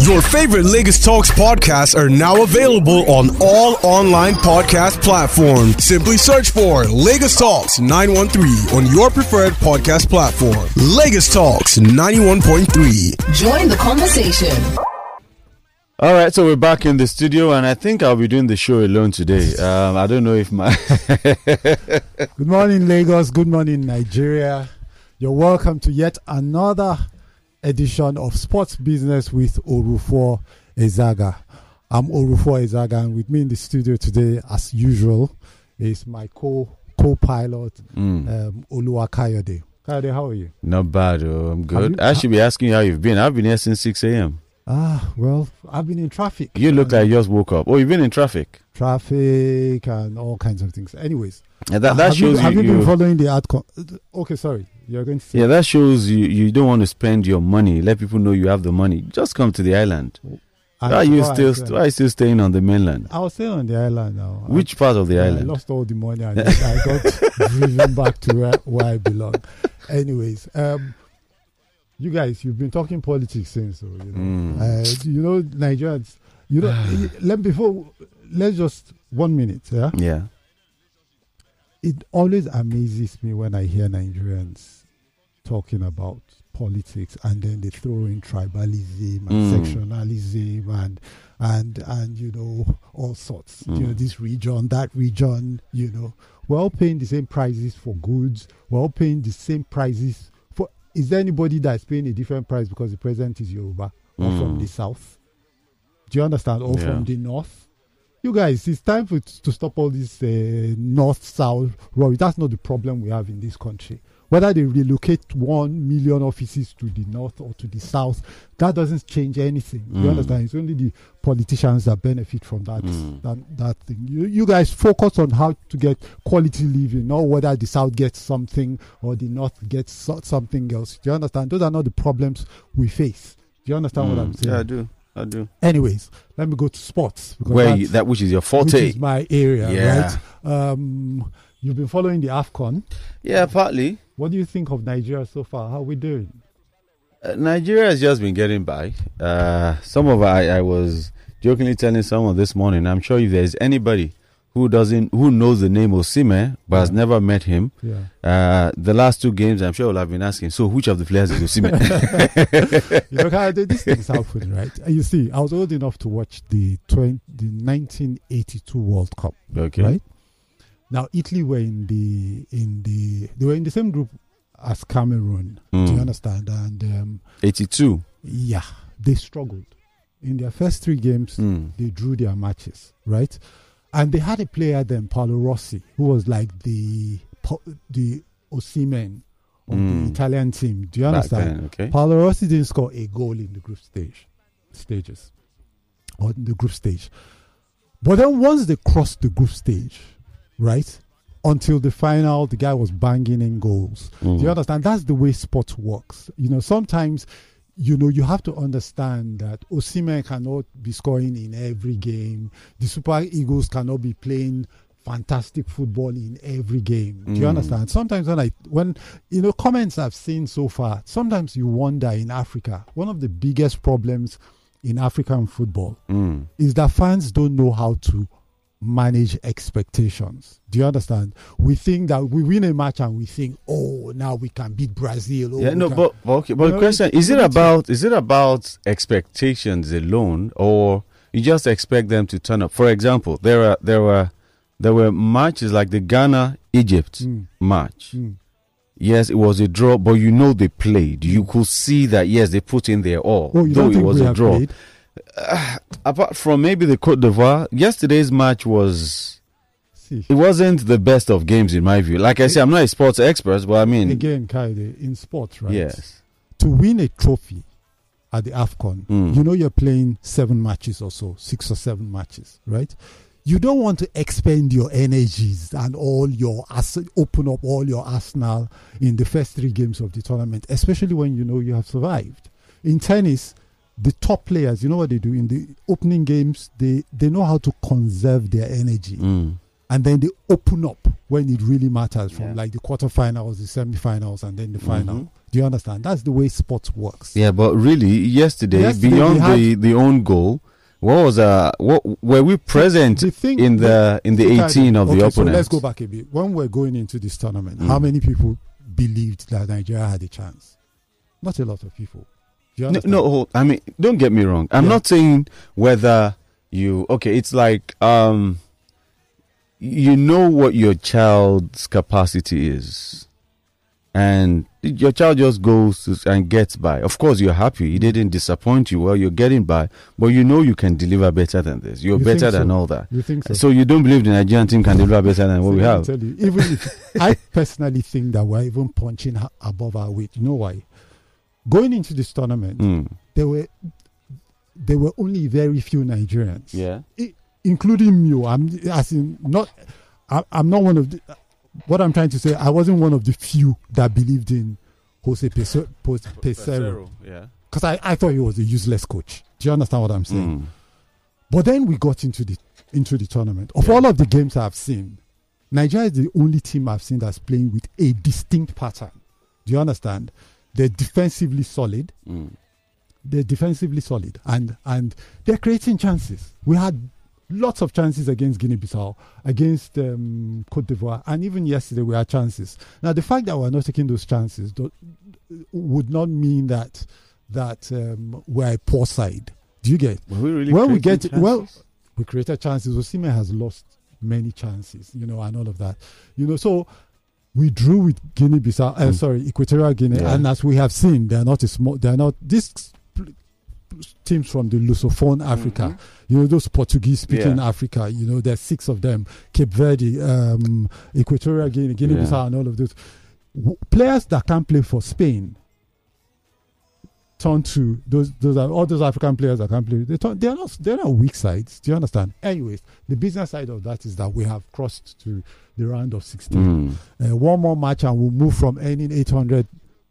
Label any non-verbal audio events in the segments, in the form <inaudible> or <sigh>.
Your favorite Lagos Talks podcasts are now available on all online podcast platforms. Simply search for Lagos Talks 913 on your preferred podcast platform. Lagos Talks 91.3. Join the conversation. All right, so we're back in the studio, and I think I'll be doing the show alone today. Um, I don't know if my. <laughs> Good morning, Lagos. Good morning, Nigeria. You're welcome to yet another edition of Sports Business with Orufuo Ezaga. I'm Orufuo Ezaga, and with me in the studio today, as usual, is my co co-pilot Mm, um, Oluwakayode. How are you? not bad. Oh, I'm good. you- I should be asking you how you've been. I've been here since 6 a.m. Ah, well, I've been in traffic. You look like you just woke up. Oh, you've been in traffic. traffic and all kinds of things. Anyways, Yeah, that, that have shows you, have you, you. been following the outcome? Okay, sorry, you're going to say. yeah, that shows you. You don't want to spend your money. Let people know you have the money. Just come to the island. I- Why are you I still? Why are you still staying on the mainland? I was staying on the island now. I- Which part of the I island? lost all the money and <laughs> I got driven back to where, where I belong. Anyways, um, you guys, you've been talking politics since, so you know, Mm. uh, you know, Nigerians. You know, <sighs> let before let's just one minute. Yeah, Yeah. it always amazes me when I hear Nigerians talking about politics and then they throw in tribalism and Mm. sectionalism and and and you know all sorts you know Mm. this region that region you know we're all paying the same prices for goods we're all paying the same prices is there anybody that's paying a different price because the president is yoruba or from Mm. the south? Do you understand? Or Yeah. from the north? You guys it's time for to stop all this uh, north south rubbish that's not the problem we have in this country whether they relocate one million offices to the north or to the south that doesn't change anything you Mm. understand it's only the politicians that benefit from that Mm. that, that thing you, you guys focus on how to get quality living not whether the south gets something or the north gets so- something else do you understand those are not the problems we face do you understand what i'm Mm. saying Yeah, I do. I do. anyways let me go to sports because Where you, that which is your forte, which forte? is my area, Yeah. right? Um, you've been following the AFCON. yeah, partly. What do you think of Nigeria so far? How are we doing? Uh, Nigeria has just been getting by. Uh, some of I, I was jokingly telling someone this morning. I'm sure if there's anybody who doesn't who knows the name of Osimhen but has never met him, Yeah. uh, the last two games, I'm sure will have been asking. So, which of the players is Osimhen? <laughs> you know, kind of, thing's happening, right? You see, I was old enough to watch the 20, the 1982 World Cup, okay. right? Now, Italy were in the in the they were in the same group as Cameroon. Do you Mm. understand? And um, 82. yeah, they struggled in their first three games. Mm. they drew their matches, right? And they had a player then, Paolo Rossi, who was like the the Osimhen of Mm. the Italian team. Do you understand? then, okay. Paolo Rossi didn't score a goal in the group stage stages or in the group stage. But then once they crossed the group stage, right? Until the final, the guy was banging in goals. Do Mm. you understand? That's the way sports works. You know, sometimes, you know, you have to understand that Osimhen cannot be scoring in every game. The Super Eagles cannot be playing fantastic football in every game. Do you Mm. understand? Sometimes when I when you know comments I've seen so far, sometimes you wonder in Africa, one of the biggest problems in African football Mm. is that fans don't know how to manage expectations. Do you understand? We think that we win a match and we think, oh, now we can beat Brazil. Oh, Yeah, no, can- but, but okay. But You the know, question is: it about is it about expectations alone, or you just expect them to turn up? For example, there are there were there were matches like the Ghana Egypt Mm, match. mm. Yes, it was a draw, but you know they played. You could see that yes, they put in their all. Oh, though it was a draw. played? Apart from maybe the Cote d'Ivoire, yesterday's match was See, it wasn't the best of games in my view. Like I say, I'm not a sports expert, but I mean, again, Kaide, in sports, right? yes, To win a trophy at the AFCON, Mm. you know you're playing seven matches or so, six or seven matches, right? You don't want to expend your energies and all your open up all your arsenal in the first three games of the tournament, especially when you know you have survived. In tennis, the top players, you know what they do in the opening games, they they know how to conserve their energy Mm. and then they open up when it really matters, from Yeah. like the quarterfinals, the semifinals, and then the final. Mhm. Do you understand? That's the way sports works. Yeah, but really, yesterday, Yesterday beyond had- the the own goal, what was uh what were we present The thing in the in the 18 it. of the okay, opponent? So let's go back a bit. When we're going into this tournament, how Mm. many people believed that Nigeria had a chance? Not a lot of people. No, no, I mean, don't get me wrong. I'm Yeah. not saying whether you okay. It's like um, you know what your child's capacity is, and your child just goes and gets by. Of course, you're happy. He didn't disappoint you. Well, you're getting by, but you know you can deliver better than this. You're You better than so? all that. You think so? So you don't believe the Nigerian team can <laughs> deliver better than what we have? Tell you, even if I personally think that we're even punching above our weight. You know why? Going into this tournament, Mm. there were there were only very few Nigerians, Yeah. including me. I'm as in not. I, I'm not one of the. What I'm trying to say, I wasn't one of the few that believed in Jose Pos- Peseiro Yeah. because I, I thought he was a useless coach. Do you understand what I'm saying? Mm. But then we got into the into the tournament. Of Yeah. all of the games I've seen, Nigeria is the only team I've seen that's playing with a distinct pattern. Do you understand? They're defensively solid. Mm. They're defensively solid, and and they're creating chances. We had lots of chances against Guinea-Bissau, against um, Cote d'Ivoire, and even yesterday we had chances. Now the fact that we're not taking those chances do, would not mean that that um, we're a poor side. Do you get? Were we really When we get- well, chances? we created chances. Osimhen has lost many chances, you know, and all of that. You know, so we drew with Guinea Bissau, uh, Mm. sorry, Equatorial Guinea, Yeah. and as we have seen, they are not a small, they are not, these teams from the Lusophone Africa, you know, those Portuguese speaking Yeah. Africa, you know, there's six of them Cape Verde, um, Equatorial Guinea, Guinea Yeah. Bissau, and all of those. W- players that can play for Spain turn to those those are all those African players that can play. They turn, they're not they're not weak sides. Do you understand? Anyways, the business side of that is that we have crossed to the round of 16. Mm. Uh, one more match and we'll move from earning eight hundred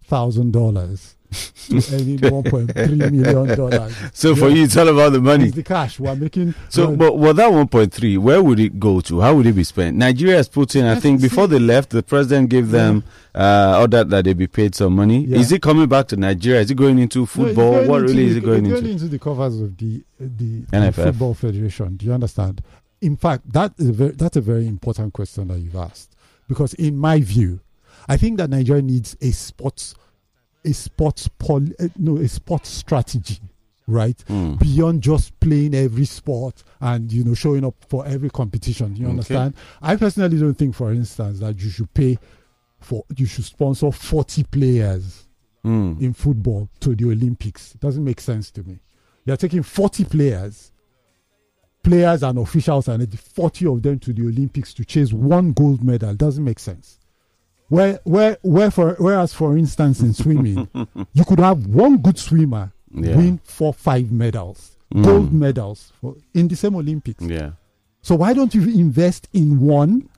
thousand dollars to earning one point three million dollars. So for you, it's all about the money. It's the cash we're making. So, uh, but well, that 1.3, where would it go to? How would it be spent? Nigeria has put in, I think, before they left, the president gave them uh, order that they be paid some money. Yeah. Is it coming back to Nigeria? Is it going into no, football? going what into really the- is it going it's into? Going into the covers of the the, football federation. Do you understand? In fact, that is a very, that's a very important question that you've asked because, in my view, I think that Nigeria needs a sports a sports pol- uh, no a sports strategy, right? Mm. beyond just playing every sport and you know showing up for every competition you Okay. understand i personally don't think for instance that you should pay for you should sponsor 40 players Mm. in football to the olympics it doesn't make sense to me you're taking 40 players players and officials and 40 of them to the olympics to chase one gold medal doesn't make sense where where where for whereas for instance in swimming <laughs> you could have one good swimmer Yeah. win four five medals Mm. gold medals for, in the same olympics Yeah. so why don't you invest in one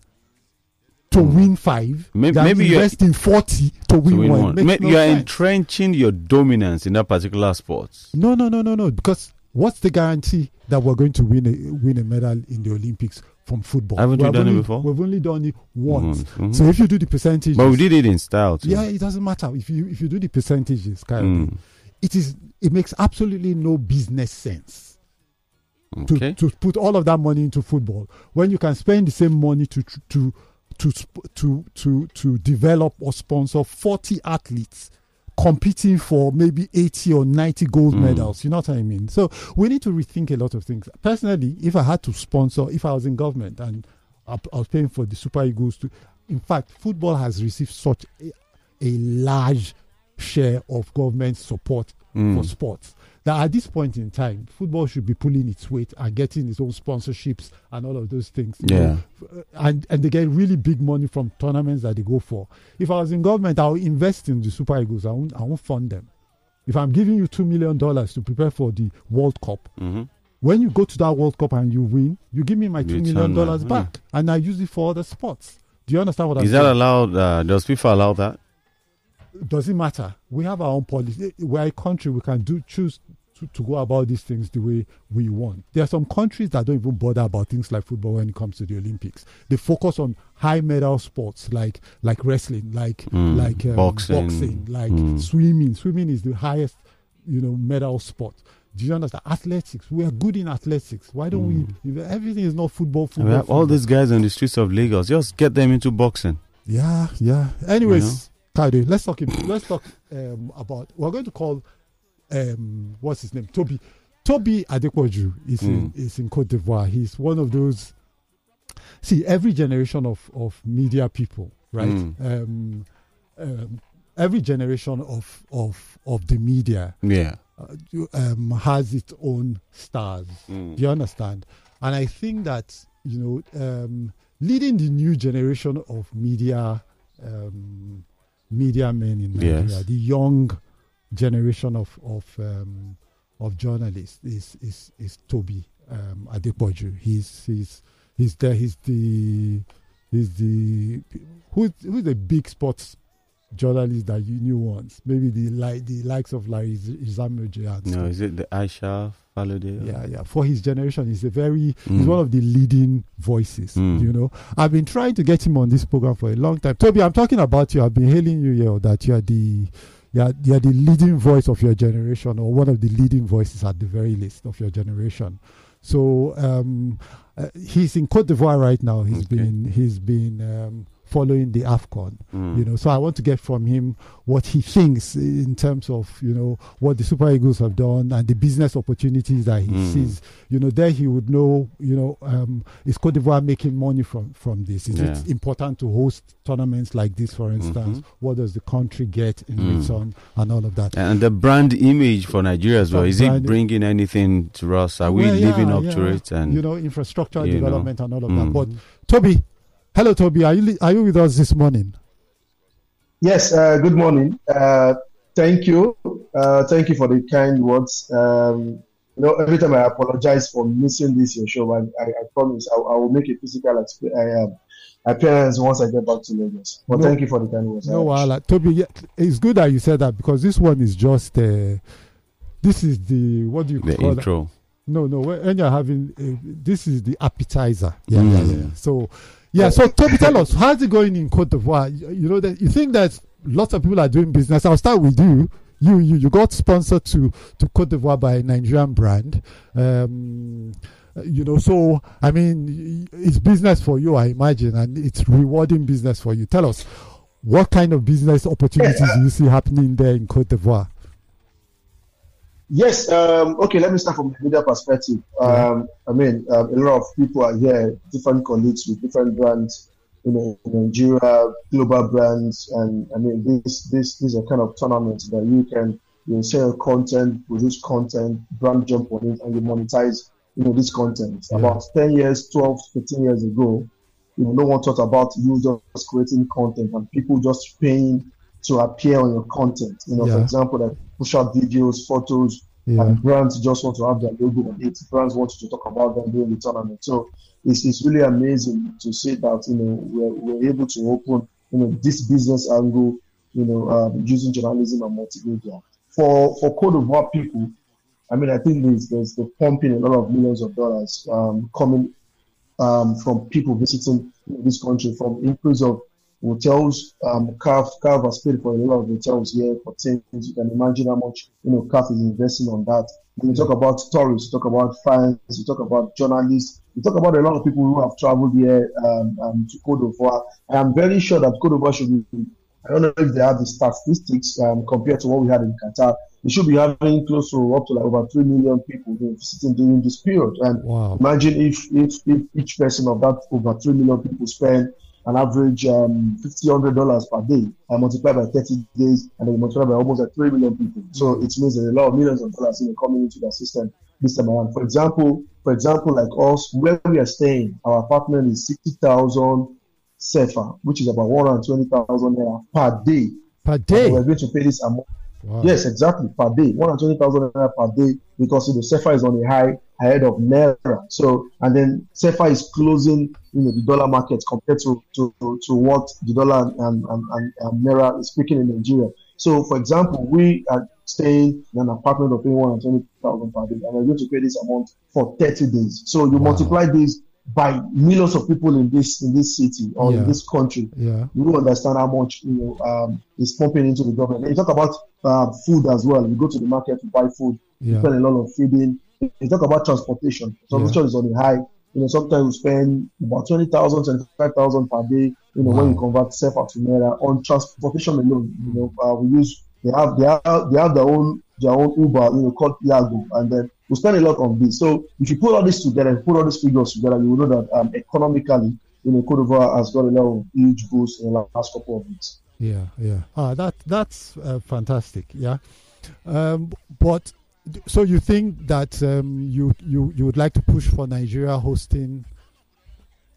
to Mm. win five May- than maybe you're- invest in 40 to win, To win one, one. Makes May- no you are sense. entrenching your dominance in that particular sport. no no no no no because what's the guarantee that we're going to win a win a medal in the olympics from football Haven't you We've done it only- before? we've only done it once Mhm. so if you do the percentages but we did it in style too. yeah it doesn't matter if you if you do the percentages Kyle, Mm. it is it makes absolutely no business sense to, Okay. to put all of that money into football when you can spend the same money to to to to to to develop or sponsor 40 athletes competing for maybe 80 or 90 gold Mm. medals you know what i mean so we need to rethink a lot of things personally if i had to sponsor if i was in government and i I was paying for the super eagles to in fact football has received such a, a large share of government support Mm. for sports. That at this point in time, football should be pulling its weight and getting its own sponsorships and all of those things. Yeah. and and they get really big money from tournaments that they go for. If I was in government, I would invest in the Super Eagles. I won't, I won't fund them. If I'm giving you two million dollars to prepare for the World Cup, Mhm. when you go to that World Cup and you win, you give me my You two turn million dollars back, and I use it for other sports. Do you understand what I'm Is saying? Is that allowed? Uh, does FIFA allow that? doesn't matter. We have our own policy. We're a country. We can do choose to, to go about these things the way we want. There are some countries that don't even bother about things like football when it comes to the Olympics. They focus on high medal sports like like wrestling, like Mm, like um, boxing. boxing, like Mm. swimming. Swimming is the highest, you know, medal sport. Do you understand? Athletics. We are good in athletics. Why don't we? you Everything is not football. Football. we have all these guys on the streets of Lagos. Just get them into boxing. Yeah, yeah. Anyways, Kade, let's talk. Let's talk um, about. We're going to call. Um, what's his name? Toby. Toby Adepoju is in is in Cote d'Ivoire. He's one of those. See, every generation of of media people, right? Mm. Um, um, every generation of of of the media Yeah. uh, um, has its own stars. Mm. Do you understand? And I think that you know, um, leading the new generation of media, um, media men in Nigeria, Yes. the young generation of of um, of journalists is is is Toby um, Adepoju. He's he's he's there. He's the he's the who's who's the big sports journalist that you knew once? Maybe the like the likes of like Izamoje No, is it the Aisha Falode? Yeah, yeah. For his generation, he's a very he's Mm. one of the leading voices. Mm. You know, I've been trying to get him on this program for a long time. Toby, I'm talking about you. I've been hailing you here that you are the you are, you are the leading voice of your generation, or one of the leading voices at the very least of your generation. So um, uh, he's in Cote d'Ivoire right now. He's Okay. been he's been um, following the Afcon Mm. you know so i want to get from him what he thinks in terms of you know what the super eagles have done and the business opportunities that he Mm. sees you know there he would know you know um is cote d'ivoire making money from from this is it important to host tournaments like this for instance Mhm. what does the country get in Mm. return and all of that And the brand image for Nigeria as well. Is it bringing anything to us? Are we Well, living yeah, up to it? And you know infrastructure you know, development and all of that mm. but toby hello toby are you are you with us this morning Yes, uh, good morning. Uh, thank you. Uh, thank you for the kind words. Um, you know, every time I apologize for missing this your show, I, I, I promise I, I will make a physical exp- I, um, appearance once I get back to Lagos. But No- thank you for the kind words. No, Uh. Toby, yeah, it's good that you said that because this one is just. Uh, this is the what do you the call it? intro. No, no. When when you're having uh, this is the appetizer. Yeah, yeah, Mm. yeah. So, yeah. So, Toby, tell us how's it going in Cote d'Ivoire? You, you know that you think that lots of people are doing business. I'll start with you. You, you, you got sponsored to to Cote d'Ivoire by a Nigerian brand. Um, you know, so I mean, it's business for you, I imagine, and it's rewarding business for you. Tell us, what kind of business opportunities do you see happening there in Cote d'Ivoire? Yes. Um, okay. Let me start from the media perspective. Um, I mean, um, a lot of people are here, different colleagues with different brands. You know, in Nigeria, global brands, and I mean, this this these are kind of tournaments that you can you sell content, produce content, brand jump on it, and you monetize. You know, this content. Yeah. About 10 years, 12, 15 years ago, you know, no one thought about you just creating content and people just paying to appear on your content. You know, Yeah. for example, like push out videos, photos, Yeah, and brands just want to have their logo on it. Brands want to talk about them during the tournament. So it's, it's really amazing to see that you know we're, we're able to open you know this business angle, you know, um, using journalism and multimedia for for Cote d'Ivoire people. I mean, I think there's there's the pumping a lot of millions of dollars um, coming um, from people visiting this country, from increase of hotels. Um, CAF, CAF has paid for a lot of hotels here for things. You can imagine how much you know CAF is investing on that. When you talk about tourists, you talk about fans, you talk about journalists, you talk about a lot of people who have traveled here um, um, to Cote d'Ivoire. I am very sure that Cote d'Ivoire should be. I don't know if they have the statistics um, compared to what we had in Qatar. We should be having close to up to like over three million people visiting during this period. And wow. Imagine if, if, if each person of that over 3 million people spend an average um, $50, per day and multiply by 30 days and then multiply by almost like 3 million people. So it means there's a lot of millions of dollars coming into the system this time around. For example, for example, like us, where we are staying, our apartment is 60,000 CFA, which is about 120,000 naira per day. Per And day. We're going to pay this amount. Wow. Yes, exactly. Per day, one hundred twenty thousand naira per day because you know CFA is on a high ahead of Naira. So and then CFA is closing you know the dollar market compared to to, to what the dollar and, and, and, and Naira is speaking in Nigeria. So for example, we are staying in an apartment of paying 120,000 per day, and you're going to pay this amount for 30 days. So you wow. multiply this by millions of people in this in this city or yeah. in this country. Yeah. You will understand how much you know um, is pumping into the government. And you talk about uh, food as well. You go to the market to buy food. Yeah. You spend a lot on feeding. You talk about transportation. Transportation yeah. is on the high. You know, sometimes we spend about 20,000, 25,000 per day, you know, wow. when you convert CFA to Naira on transportation alone. You know, uh, we use, they have, they have, they have their own, their own Uber, you know, called Yango. And then we spend a lot on this. So if you put all this together, put all these figures together, you will know that um, economically, you know, Cote d'Ivoire has got a lot of huge boost in the last couple of weeks. Yeah, yeah. Ah, that that's uh, fantastic. Yeah, um, but so you think that um, you you you would like to push for Nigeria hosting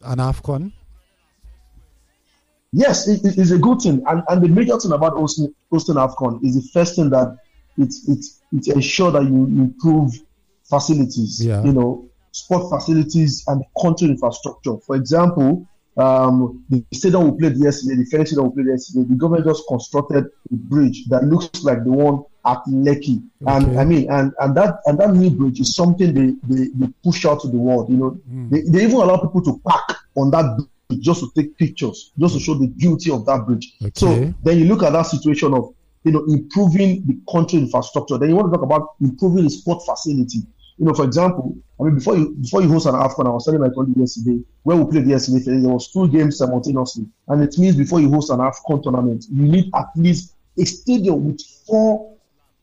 an Afcon? Yes, it, it is a good thing, and, and the major thing about hosting, hosting Afcon is the first thing that it it it ensure that you improve facilities. Yeah. You know, sport facilities and country infrastructure. For example, um, the stadium we played yesterday, the Phoenix stadium we played yesterday, the government just constructed a bridge that looks like the one at Lekki. Okay. And I mean, and, and that and that new bridge is something they, they, they push out to the world. You know, mm. they, they even allow people to park on that bridge just to take pictures, just to show the beauty of that bridge. Okay. So then you look at that situation of you know improving the country infrastructure. Then you want to talk about improving the sport facility. You know, for example, I mean, before you before you host an AFCON, I was telling my colleague yesterday, when we played yesterday, there was two games simultaneously. And it means before you host an AFCON tournament, you need at least a stadium with four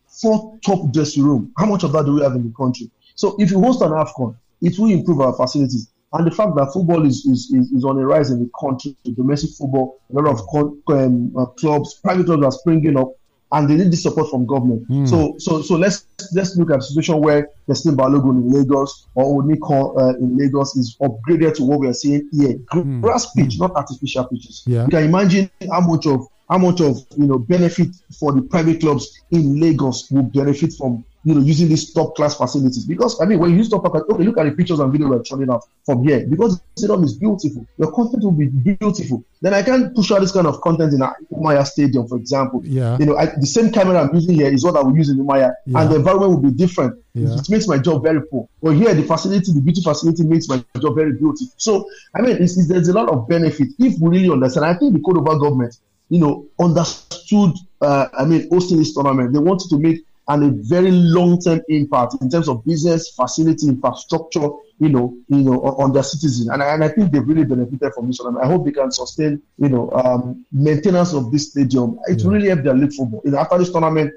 four top dressing room. How much of that do we have in the country? So if you host an AFCON, it will improve our facilities. And the fact that football is, is, is, is on a rise in the country, domestic football, a lot of um, uh, clubs, private clubs are springing up and they need the support from government. Mm. So so so let's let's look at a situation where the Teslim Balogun in Lagos or Onikan uh, in Lagos is upgraded to what we are seeing here. Mm. Grass pitch, mm. not artificial pitches. Yeah. You can imagine how much of how much of you know benefit for the private clubs in Lagos will benefit from you know, using these top class facilities. Because I mean, when you use top class, okay, look at the pictures and video we're showing out from here. Because the stadium is beautiful, your content will be beautiful. Then I can push out this kind of content in a Maya Stadium, for example. Yeah. You know, I, the same camera I'm using here is what I will use in Maya, yeah. and the environment will be different. Yeah. It makes my job very poor. But here, the facility, the beauty facility, makes my job very beautiful. So I mean, it's, it's, there's a lot of benefit if we really understand. I think the d'Ivoire government, you know, understood. Uh, I mean, hosting this tournament, they wanted to make and a very long-term impact in terms of business, facility, infrastructure, you know, you know, on, their citizens. And, and I think they've really benefited from this And I hope they can sustain, you know, um, maintenance of this stadium. It yeah. really helped their league football. You know, after this tournament,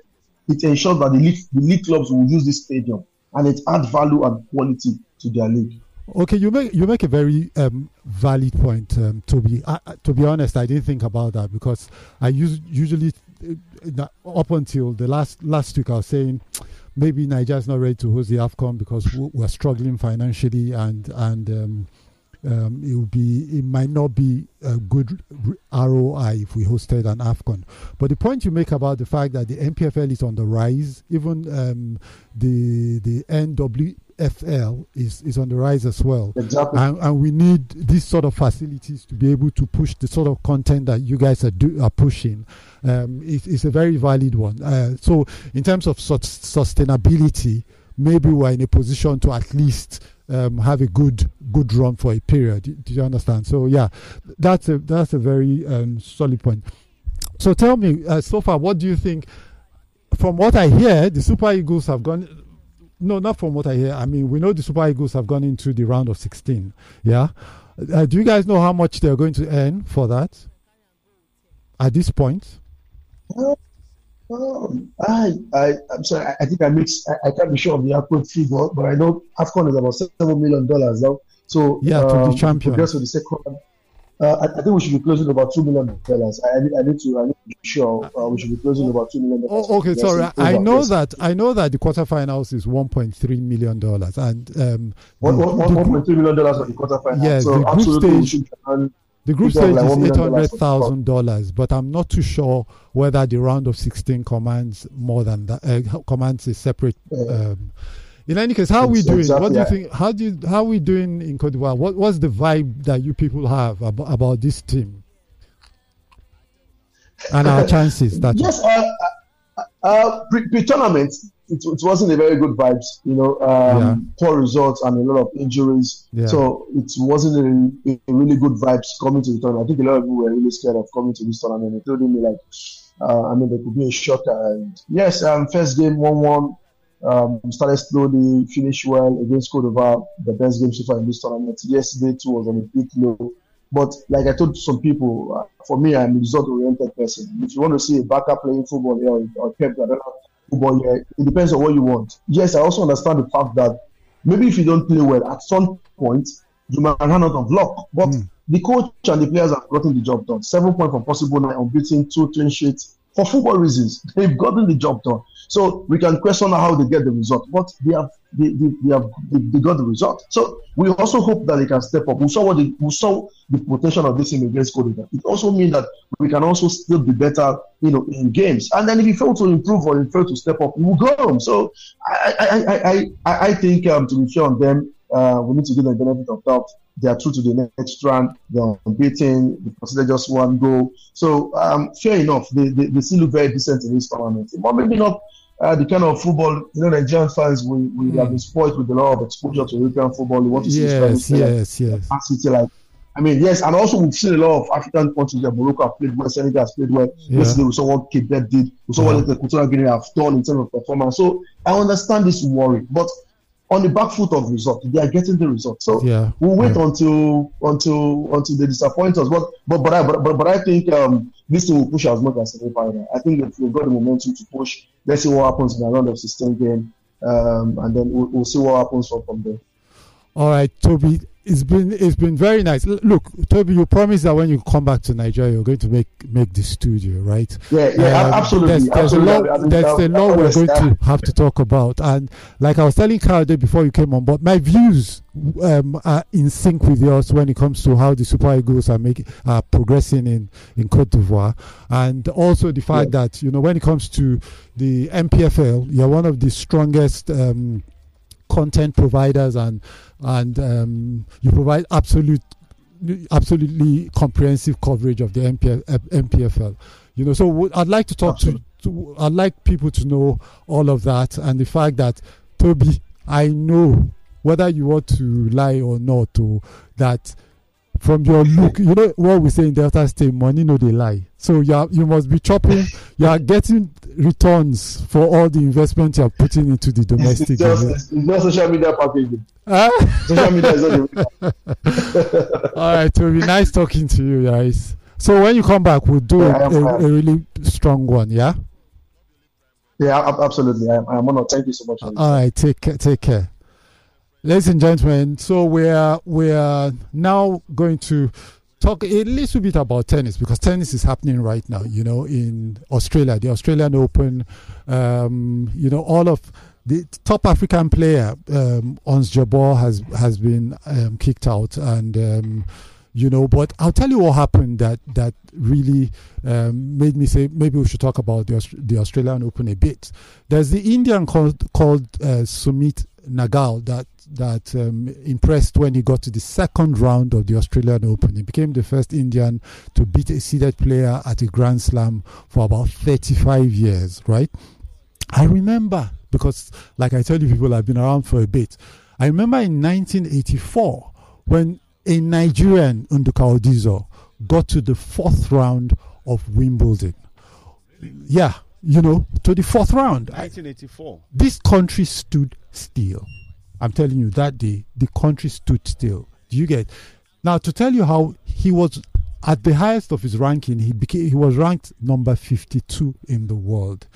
it ensures that the league, the league clubs will use this stadium and it adds value and quality to their league. Okay, you make you make a very um, valid point, um, Toby. I, to be honest, I didn't think about that because I use, usually up until the last last week, I was saying maybe Nigeria is not ready to host the Afcon because we're struggling financially and and um, um, it will be it might not be a good ROI if we hosted an Afcon. But the point you make about the fact that the NPFL is on the rise, even um, the the NW FL is, is on the rise as well. Exactly. And, and, we need these sort of facilities to be able to push the sort of content that you guys are, do, are pushing. Um, it, it's a very valid one. Uh, so, in terms of such sustainability, maybe we're in a position to at least um, have a good good run for a period. Do, do, you understand? So, yeah, that's a that's a very um, solid point. So, tell me, uh, so far, what do you think? From what I hear, the Super Eagles have gone no, not from what I hear. I mean, we know the Super Eagles have gone into the round of 16. Yeah. Uh, do you guys know how much they're going to earn for that at this point? Um, I, I, I'm sorry. I, think I mixed. I, I, can't be sure of the accurate figure, but I know Afcon is about seven million dollars now. So yeah, um, to the um, champion. Progress with the second uh, I, I, think we should be closing about two million dollars. I, I, need, I need to. I need to be sure uh, we should be closing about two million dollars. Oh, okay, sorry. I know that. I know that the quarterfinals is one point three million dollars, and um, one point three million dollars for the quarterfinals. Yes, so the group stage. The group stage like is eight hundred thousand dollars, but I'm not too sure whether the round of sixteen commands more than that. Uh, commands a separate. Yeah. Um, in any case, how are we doing? Exactly, what do you think? How do you, how are we doing in Cote d'Ivoire? What what's the vibe that you people have about, about this team and our <laughs> chances? That yes, uh, Uh, pre-tournament, it, it, wasn't a very good vibes. You know, um, yeah. poor results and a lot of injuries. Yeah. So it wasn't a, a, really good vibes coming to the tournament. I think a lot of people were really scared of coming to this tournament, including me. Like, uh, I mean, there could be a shocker. And yes, um, first game one-one. Um, started slowly, finished well against Cote d'Ivoire, the best game so far in this tournament. Yesterday too was on a bit low. But like I told some people, uh, for me, I'm a result-oriented person. If you want to see a backer playing football here or, or Pep Guardiola football here, it depends on what you want. Yes, I also understand the fact that maybe if you don't play well at some point, you might run out of luck. But mm. the coach and the players have gotten the job done. Seven points from possible nine, unbeaten, two twin sheets. For football reasons, <laughs> they've gotten the job done. So we can question how they get the result, but they have they, they, they have they, they, got the result. So we also hope that they can step up. We saw what the, we saw the potential of this team against It also means that we can also still be better, you know, in games. And then if you fail to improve or you fail to step up, we will go home. So I I I I, I think um, to be fair on them, uh, we need to give them the benefit of doubt. They are true to the next round. They're unbeaten. They consider just one goal. So um, fair enough. They, they, they still look very decent in this tournament. But maybe not uh, the kind of football, you know, Nigerian fans, we, we mm. have been spoiled with a lot of exposure to European football. We want to see yes, yes, yes. City, like, I mean, yes, and also we've seen a lot of African countries that Morocco have played well, Senegal has played well. Yeah. Yesterday, we saw what Cape did, we saw what the Equatorial Guinea have done in terms of performance. So I understand this worry, but on the back foot of result. They are getting the result. So yeah, we'll wait yeah. until until until they disappoint us. But but but I but, but, but I think um, this will push as much as final. I think that we've got the momentum to push. Let's see what happens in the round of 16 game, um, and then we'll, we'll see what happens from, from there. All right, Toby it's been it's been very nice. Look, Toby, you promised that when you come back to Nigeria, you're going to make make the studio, right? Yeah, yeah, um, absolutely. There's, there's absolutely. a lot. there's a lot we're going to have to talk about, and like I was telling Carl before you came on, but my views um, are in sync with yours when it comes to how the Super Eagles are making are progressing in in Cote d'Ivoire, and also the fact yeah. that you know when it comes to the NPFL, you're one of the strongest. Um, content providers and and um, you provide absolute absolutely comprehensive coverage of the NPF, NPFL. You know, so I'd like to talk to, to, I'd like people to know all of that and the fact that Toby, I know whether you want to lie or not, to that from your <laughs> look, you know what we say in Delta State, money no they lie. So you are, you must be chopping. <laughs> You are getting returns for all the investment you are putting into the domestic. It's just, <laughs> it's not social media packaging. Huh? Ah. social media is not All right, it will be nice talking to you guys. So when you come back, we'll do yeah, a, a, really strong one. Yeah. Yeah, absolutely. I, I'm honored. Thank you so much. All right, take take care. Ladies and gentlemen, so we are we are now going to talk a little bit about tennis because tennis is happening right now. You know, in Australia, the Australian Open. Um, you know, all of the top African player, um, Ons Jabeur, has has been um, kicked out, and um, you know. But I'll tell you what happened that that really um, made me say maybe we should talk about the the Australian Open a bit. There's the Indian called called uh, Sumit Nagal that that um, impressed when he got to the second round of the Australian Open. He became the first Indian to beat a seeded player at a Grand Slam for about 35 years, right? I remember, because like I tell you, people I've been around for a bit. I remember in 1984 when a Nigerian, Nduka Odizor, got to the fourth round of Wimbledon. Yeah, you know, to the fourth round. 1984. This country stood still. I'm telling you, that day, the country stood still. Do you get? Now, to tell you how he was at the highest of his ranking, he became he was ranked number 52 in the world.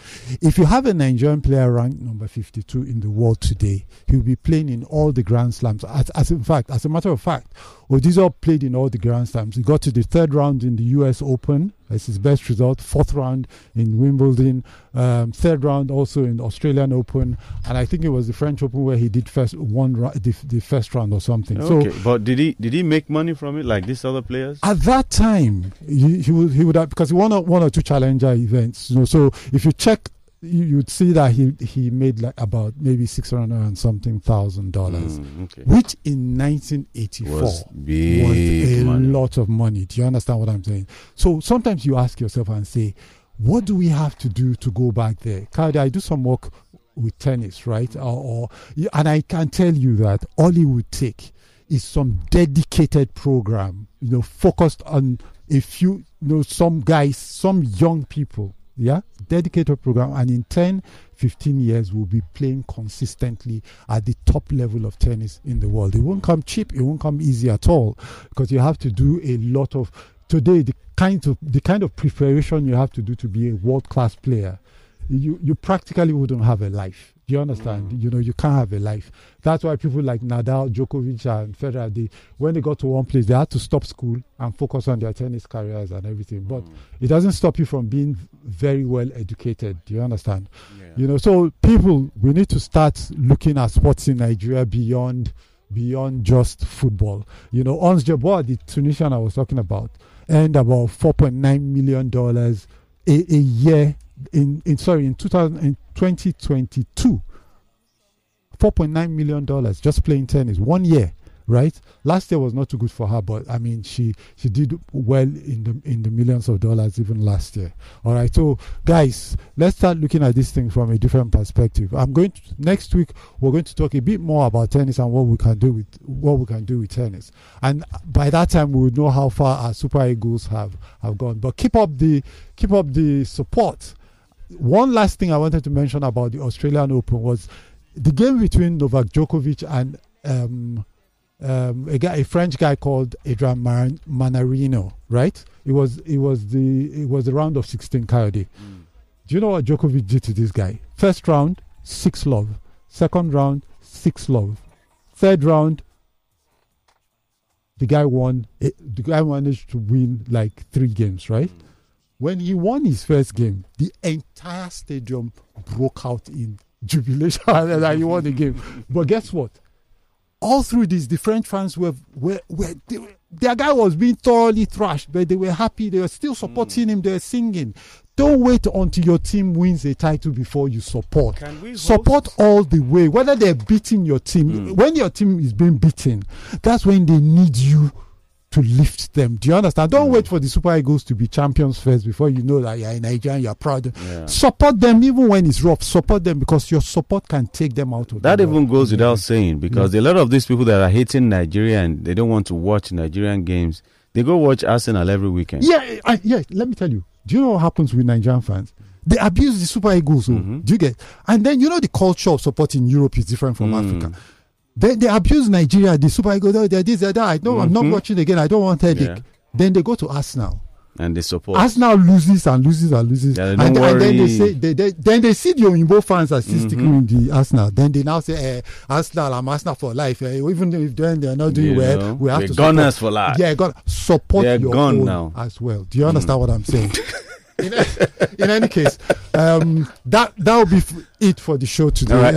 If you have a Nigerian player ranked number 52 in the world today, he will be playing in all the Grand Slams. As, as in fact, as a matter of fact, Odizor played in all the Grand Slams. He got to the third round in the U.S. Open. That's his best result. Fourth round in Wimbledon. Um, third round also in the Australian Open, and I think it was the French Open where he did first one the, the first round or something. Okay, so, but did he did he make money from it like these other players? At that time, he, he would he would have because he won one or two challenger events. You know, so if you check you, would see that he he made like about maybe six hundred and something thousand dollars, mm, okay. which in 1984 was, was a money. lot of money. Do you understand what I'm saying? So sometimes you ask yourself and say, what do we have to do to go back there? Kayode, I do some work with tennis, right? Or, or and I can tell you that all it would take is some dedicated program, you know, focused on a few, you know, some guys, some young people, yeah, dedicated program, and in 10, 15 years, we'll be playing consistently at the top level of tennis in the world. It won't come cheap, it won't come easy at all, because you have to do a lot of today the kind of the kind of preparation you have to do to be a world class player you you practically wouldn't have a life. You understand? Mm. You know, you can't have a life. That's why people like Nadal, Djokovic, and Federer, they, when they got to one place, they had to stop school and focus on their tennis careers and everything. But mm. it doesn't stop you from being very well educated. Do you understand? Yeah. You know, so people, we need to start looking at sports in Nigeria beyond beyond just football. You know, Ons Jabeur, the Tunisian I was talking about, earned about four point nine million dollars a, a year in, in sorry in 2000 in 2022 4.9 million dollars just playing tennis one year right? Last year was not too good for her but i mean she she did well in the in the millions of dollars even last year. All right so guys let's start looking at this thing from a different perspective. I'm going to next week we're going to talk a bit more about tennis and what we can do with what we can do with tennis. And by that time we will know how far our super eagles have have gone. But keep up the keep up the support one last thing I wanted to mention about the Australian Open was the game between Novak Djokovic and um, um, a guy, a French guy called Adrian Mannarino. Right? It was it was the it was the round of 16 Kayode. Mm. Do you know what Djokovic did to this guy? First round, six love. Second round, six love. Third round, the guy won. The guy managed to win like three games. Right? Mm when he won his first game, the entire stadium broke out in jubilation <laughs> that he won the game. But guess what? All through this, the French fans were were, were, were their guy was being thoroughly thrashed, but they were happy. They were still supporting mm. him. They were singing. Don't wait until your team wins a title before you support. Support all the way, whether they're beating your team. Mm. When your team is being beaten, that's when they need you to lift them. Do you understand? Don't wait for the Super Eagles to be champions first before you know that you're in Nigeria and you're proud. Yeah. Support them even when it's rough. Support them because your support can take them out of that. even goes without saying because yeah. a lot of these people that are hating Nigeria and they don't want to watch Nigerian games, they go watch Arsenal every weekend. Yeah, I, yeah. Let me tell you. Do you know what happens with Nigerian fans? They abuse the Super Eagles. Oh. Mm-hmm. Do you get? And then you know the culture of supporting Europe is different from mm. Africa. They, they abuse Nigeria, the Super Eagles, they're this, they're that. I know, mm-hmm. I'm not mm-hmm. watching again. I don't want headache. Yeah. Then they go to Arsenal. And they support. Arsenal loses and loses and loses. Yeah, and, and, then they say, they, they, then they see the Oyinbo fans are still mm-hmm. with the Arsenal. Then they now say, eh, Arsenal, I'm Arsenal for life. Eh, even if then they're not doing you well, know, we have to gunners support. for life. Yeah, got support they're your own now. as well. Do you understand mm. what I'm saying? <laughs> in, in, any case, um, that that will be it for the show today.